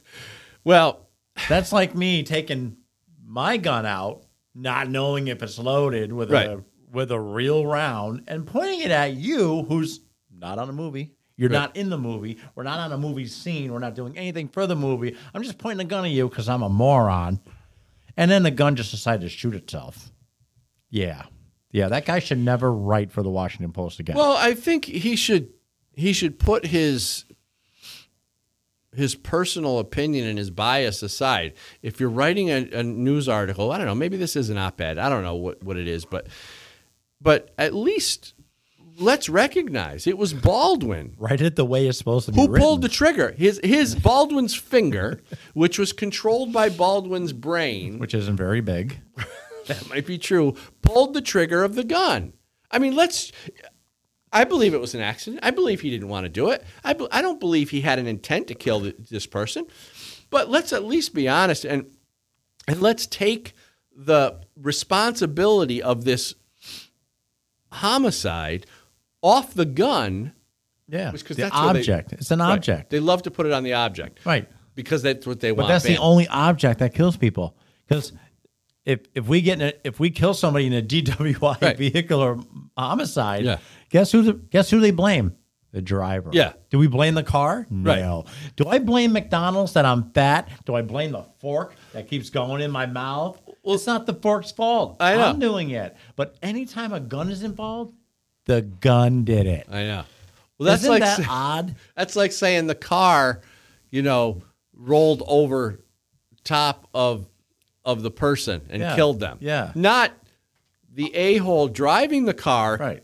Well, That's like me taking my gun out, not knowing if it's loaded with Right. a with a real round, and pointing it at you, who's not on a movie. You're Right. not in the movie. We're not on a movie scene. We're not doing anything for the movie. I'm just pointing a gun at you because I'm a moron. And then the gun just decided to shoot itself. Yeah. Yeah, that guy should never write for the Washington Post again. Well, I think he should he should put his his personal opinion and his bias aside. If you're writing a, a news article, I don't know, maybe this is an op-ed. I don't know what, what it is, but but at least let's recognize it was Baldwin write it the way it's supposed to be who written. pulled the trigger. His his Baldwin's finger, which was controlled by Baldwin's brain, which isn't very big. that might be true, pulled the trigger of the gun. I mean, let's. I believe it was an accident. I believe he didn't want to do it. I, be- I don't believe he had an intent to kill th- this person. But let's at least be honest and and let's take the responsibility of this homicide off the gun. Yeah. Because the that's what they- object. it's an Right. object. They love to put it on the object, Right. Because that's what they But want. that's the only object that kills people. Because if if we get in a, if we kill somebody in a DWI Right. vehicular homicide, Yeah. guess who the, guess who they blame? The driver. Yeah. Do we blame the car? Right. No. Do I blame McDonald's that I'm fat? Do I blame the fork that keeps going in my mouth? Well, it's not the fork's fault. I know. I'm doing it. But anytime a gun is involved, the gun did it. I know. Well, that's Isn't like that odd? That's like saying the car, you know, rolled over top of of the person and Yeah. killed them. Yeah. Not the a hole driving the car Right.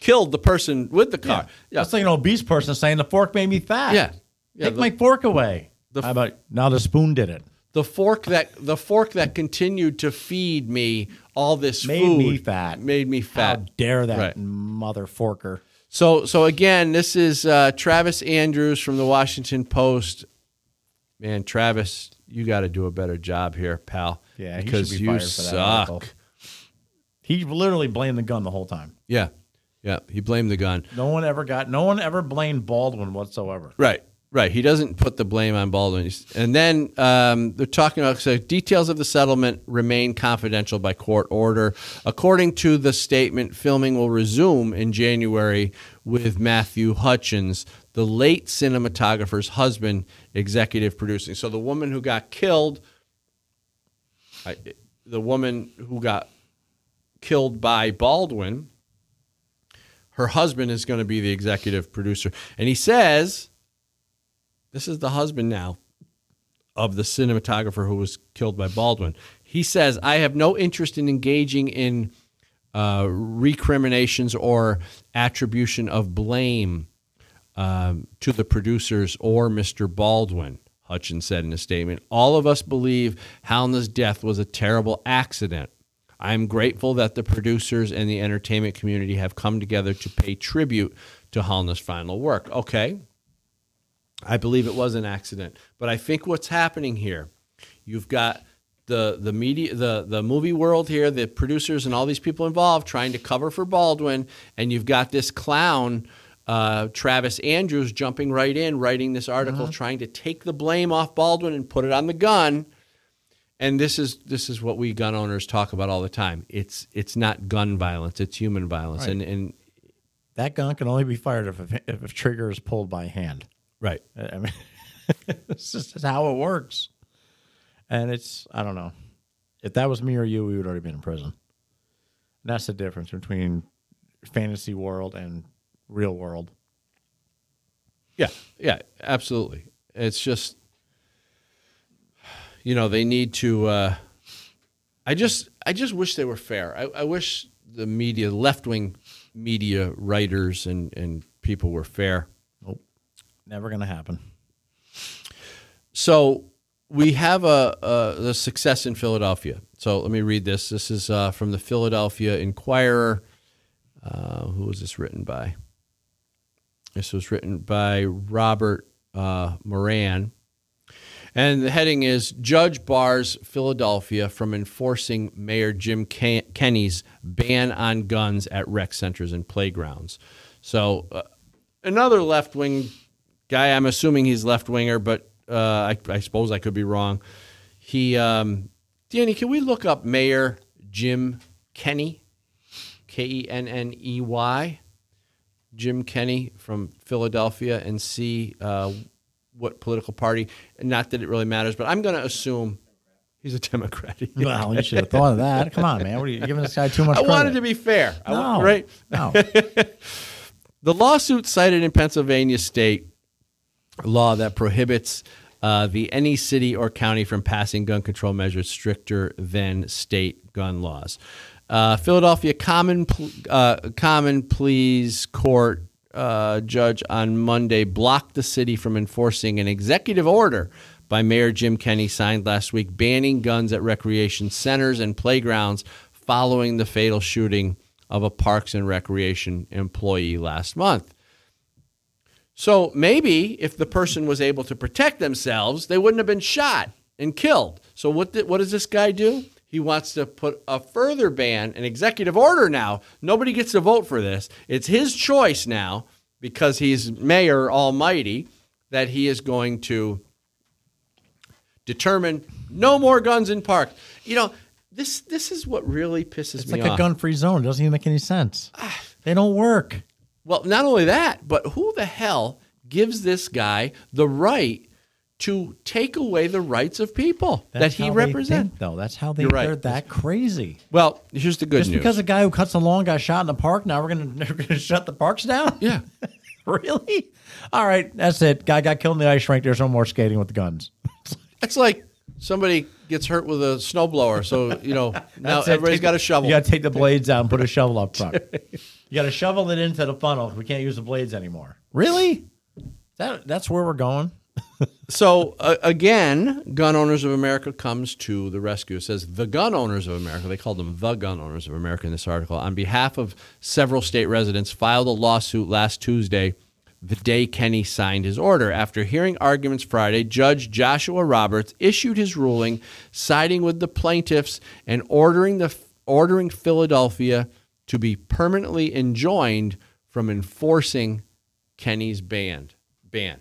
killed the person with the car. Yeah. That's like an obese person saying the fork made me fat. Yeah. Yeah, Take the- my fork away. the- How about now the spoon did it? The fork that the fork that continued to feed me all this Made food me fat. Made me fat. How dare that Right. mother forker? So so again, this is uh, Travis Andrews from the Washington Post. Man, Travis, you got to do a better job here, pal. Yeah, he because be you that article. suck. He literally blamed the gun the whole time. Yeah, yeah. He blamed the gun. No one ever got. No one ever blamed Baldwin whatsoever. Right, right. He doesn't put the blame on Baldwin. And then um, they're talking about so details of the settlement remain confidential by court order. According to the statement, filming will resume in January with Matthew Hutchins, the late cinematographer's husband, executive producing. So the woman who got killed, I, the woman who got killed by Baldwin, her husband is going to be the executive producer. And he says, this is the husband now of the cinematographer who was killed by Baldwin. He says, I have no interest in engaging in uh, recriminations or attribution of blame um, to the producers or Mr. Baldwin, Hutchins said in a statement. All of us believe Halyna's death was a terrible accident. I'm grateful that the producers and the entertainment community have come together to pay tribute to Halyna's final work. Okay, I believe it was an accident. But I think what's happening here, you've got the the media the the movie world here, the producers and all these people involved trying to cover for Baldwin, and you've got this clown uh, Travis Andrews jumping right in, writing this article, trying to take the blame off Baldwin and put it on the gun. and this is this is what we gun owners talk about all the time. It's it's not gun violence; it's human violence, Right. and and That gun can only be fired if a, if a trigger is pulled by hand. Right. I mean, it's just how it works. And it's, I don't know. If that was me or you, we would already been in prison. And that's the difference between fantasy world and real world. Yeah, yeah, absolutely. It's just, you know, they need to. Uh, I just, I just wish they were fair. I, I wish the media, left wing media writers and and people were fair. Never going to happen. So we have a, a the success in Philadelphia. So let me read this. This is uh, from the Philadelphia Inquirer. Uh, who was this written by? This was written by Robert uh, Moran. And the heading is Judge bars Philadelphia from enforcing Mayor Jim Ken- Kenney's ban on guns at rec centers and playgrounds. So, uh, another left wing guy, I'm assuming he's left winger, but uh, I, I suppose I could be wrong. He, um, Danny, can we look up Mayor Jim Kenney, K E N N E Y? Jim Kenney from Philadelphia and see uh, what political party. Not that it really matters, but I'm going to assume he's a Democrat. Well, you should have thought of that. Come on, man. What are you giving this guy too much I credit? wanted to be fair, I right? No. The lawsuit cited in Pennsylvania state law that prohibits uh, the any city or county from passing gun control measures stricter than state gun laws. Uh, Philadelphia Common uh, Common Pleas Court uh, judge on Monday blocked the city from enforcing an executive order by Mayor Jim Kenney signed last week banning guns at recreation centers and playgrounds following the fatal shooting of a Parks and Recreation employee last month. So maybe if the person was able to protect themselves, they wouldn't have been shot and killed. So what did, what does this guy do? He wants to put a further ban, an executive order now. Nobody gets to vote for this. It's his choice now because he's mayor almighty that he is going to determine no more guns in parks. You know, this this is what really pisses It's me like off. It's like a gun-free zone. It doesn't even make any sense. Ah. They don't work. Well, not only that, but who the hell gives this guy the right to take away the rights of people that he represents? think, though. That's how they, You're right. they're that crazy. Well, here's the good Just news. because a guy who cuts the lawn got shot in the park, now we're gonna we're gonna shut the parks down? yeah. really? All right, that's it. Guy got killed in the ice rink. There's no more skating with the guns. It's like somebody gets hurt with a snowblower. So, you know, now everybody's got a shovel. You got to take the blades out and put a shovel up front. You got to shovel it into the funnel. We can't use the blades anymore. Really? That that's where we're going. So uh, again, Gun Owners of America comes to the rescue. It says the Gun Owners of America. They called them the Gun Owners of America in this article. On behalf of several state residents, filed a lawsuit last Tuesday, the day Kenney signed his order. After hearing arguments Friday, Judge Joshua Roberts issued his ruling, siding with the plaintiffs and ordering the ordering Philadelphia to be permanently enjoined from enforcing Kenney's ban. Ban.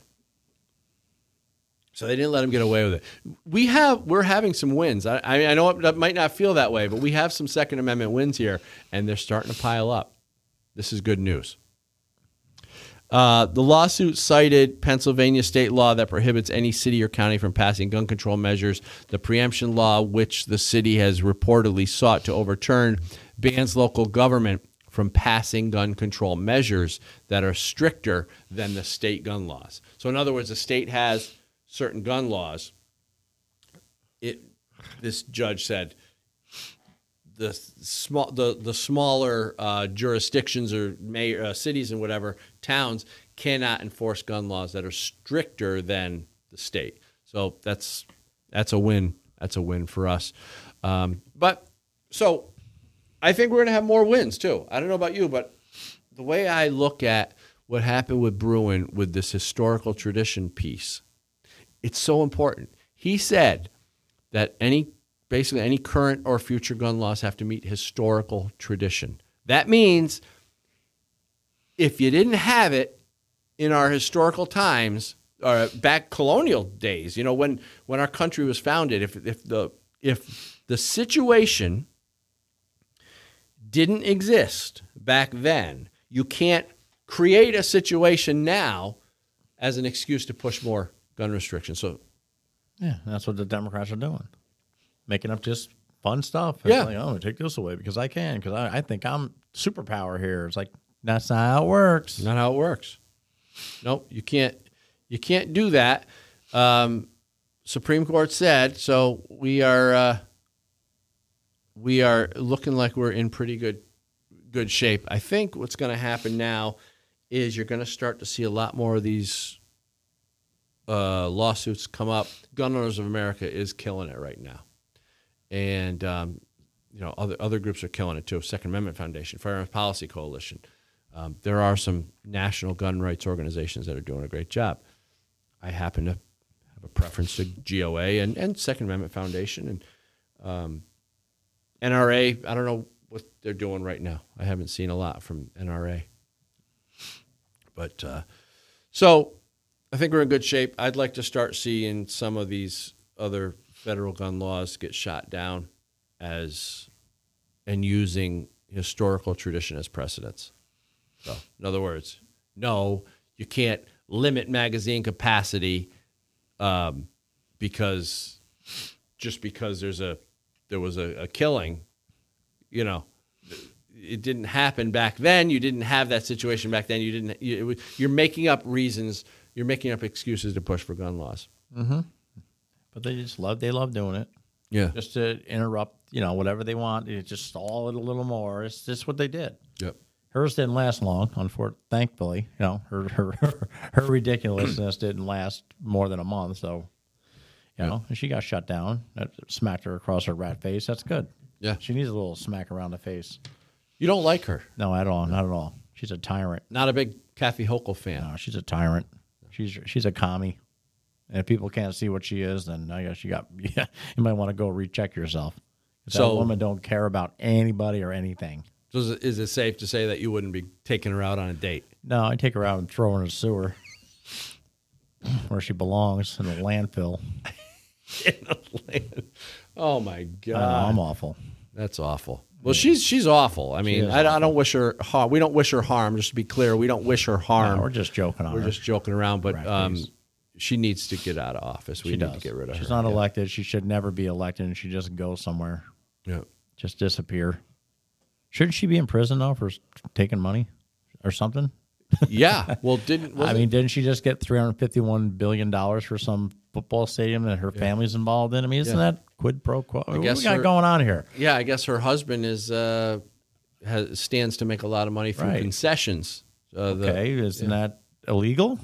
So they didn't let him get away with it. We have we're having some wins. I, I, I know it might not feel that way, but we have some Second Amendment wins here, and they're starting to pile up. This is good news. Uh, the lawsuit cited Pennsylvania state law that prohibits any city or county from passing gun control measures. The preemption law, which the city has reportedly sought to overturn, bans local government from passing gun control measures that are stricter than the state gun laws. So, in other words, the state has certain gun laws. It, this judge said, the small the the smaller uh, jurisdictions or mayor, uh, cities and whatever towns cannot enforce gun laws that are stricter than the state. So that's that's a win. That's a win for us. Um, but so I think we're going to have more wins too. I don't know about you, but the way I look at what happened with Bruen with this historical tradition piece, it's so important. He said that any basically any current or future gun laws have to meet historical tradition. That means if you didn't have it in our historical times or back colonial days, you know, when when our country was founded, if if the if the situation didn't exist back then, you can't create a situation now as an excuse to push more gun restrictions. So Yeah, that's what the Democrats are doing, making up just fun stuff. It's Yeah. like, oh, take this away because I can, because I, I think I'm superpower here. It's like that's not how it works. Not how it works. Nope, you can't. You can't do that. Um, Supreme Court said so. We are uh, we are looking like we're in pretty good good shape. I think what's going to happen now is you're going to start to see a lot more of these uh, lawsuits come up. Gun Owners of America is killing it right now, and um, you know other other groups are killing it too. Second Amendment Foundation, Firearms Policy Coalition. Um, there are some national gun rights organizations that are doing a great job. I happen to have a preference to GOA and, and Second Amendment Foundation and um, NRA. I don't know what they're doing right now. I haven't seen a lot from NRA. But uh, so I think we're in good shape. I'd like to start seeing some of these other federal gun laws get shot down as and using historical tradition as precedents. So, in other words, no, you can't limit magazine capacity um, because just because there's a there was a, a killing, you know, it didn't happen back then. You didn't have that situation back then. You didn't. You, it was, you're making up reasons. You're making up excuses to push for gun laws. Mm-hmm. But they just love they love doing it. Yeah. Just to interrupt, you know, whatever they want, you just stall it a little more. It's just what they did. Yep. Hers didn't last long, unfortunately. Thankfully, you know, her her her ridiculousness didn't last more than a month. So, you know, and she got shut down. That smacked her across her rat face. That's good. Yeah. she needs a little smack around the face. You don't like her. No, at all, not at all. She's a tyrant. Not a big Kathy Hochul fan. No, she's a tyrant. She's she's a commie. And if people can't see what she is, then I guess you got yeah, you might want to go recheck yourself. So- that woman don't care about anybody or anything. So is it, is it safe to say that you wouldn't be taking her out on a date? No, I take her out and throw her in a sewer where she belongs in a landfill. in. Oh my god, I'm awful. that's awful. Well, she's she's awful. I mean, I, I don't wish her harm. We don't wish her harm. Just to be clear, we don't wish her harm. No, we're just joking on We're her. just joking around, but Rat um, she needs to get out of office. We she need does. to get rid of her. She's her. not elected. She should never be elected, and she just go somewhere, Yeah. just disappear. Shouldn't she be in prison though for s- taking money or something? Yeah. Well, didn't I mean, didn't she just get three hundred fifty-one billion dollars for some football stadium that her family's involved in? I mean, isn't Yeah. that quid pro quo? What guess we got her- going on here? yeah, I guess her husband is uh, has stands to make a lot of money through Right. concessions. Uh, the- Okay, isn't that illegal?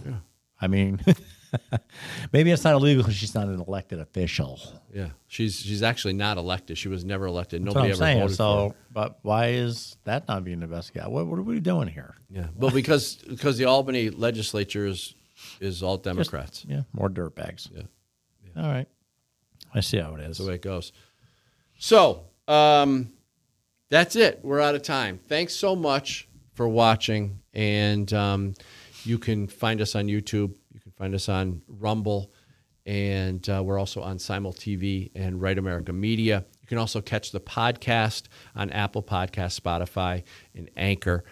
I mean, maybe it's not illegal because she's not an elected official. yeah, she's she's actually not elected. She was never elected. That's Nobody what I'm ever saying. voted for So, her. but why is that not being investigated? What, what are we doing here? Yeah, well, because because the Albany legislature is is all Democrats. Yeah, more dirtbags. Yeah. All right. I see how it is. That's the way it goes. So um, that's it. We're out of time. Thanks so much for watching, and um, you can find us on YouTube. Find us on Rumble, and uh, we're also on Simul TV and Right America Media. You can also catch the podcast on Apple Podcast, Spotify, and Anchor.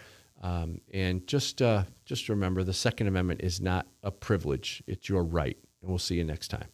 Um, and just uh, just remember, the Second Amendment is not a privilege; it's your right. And we'll see you next time.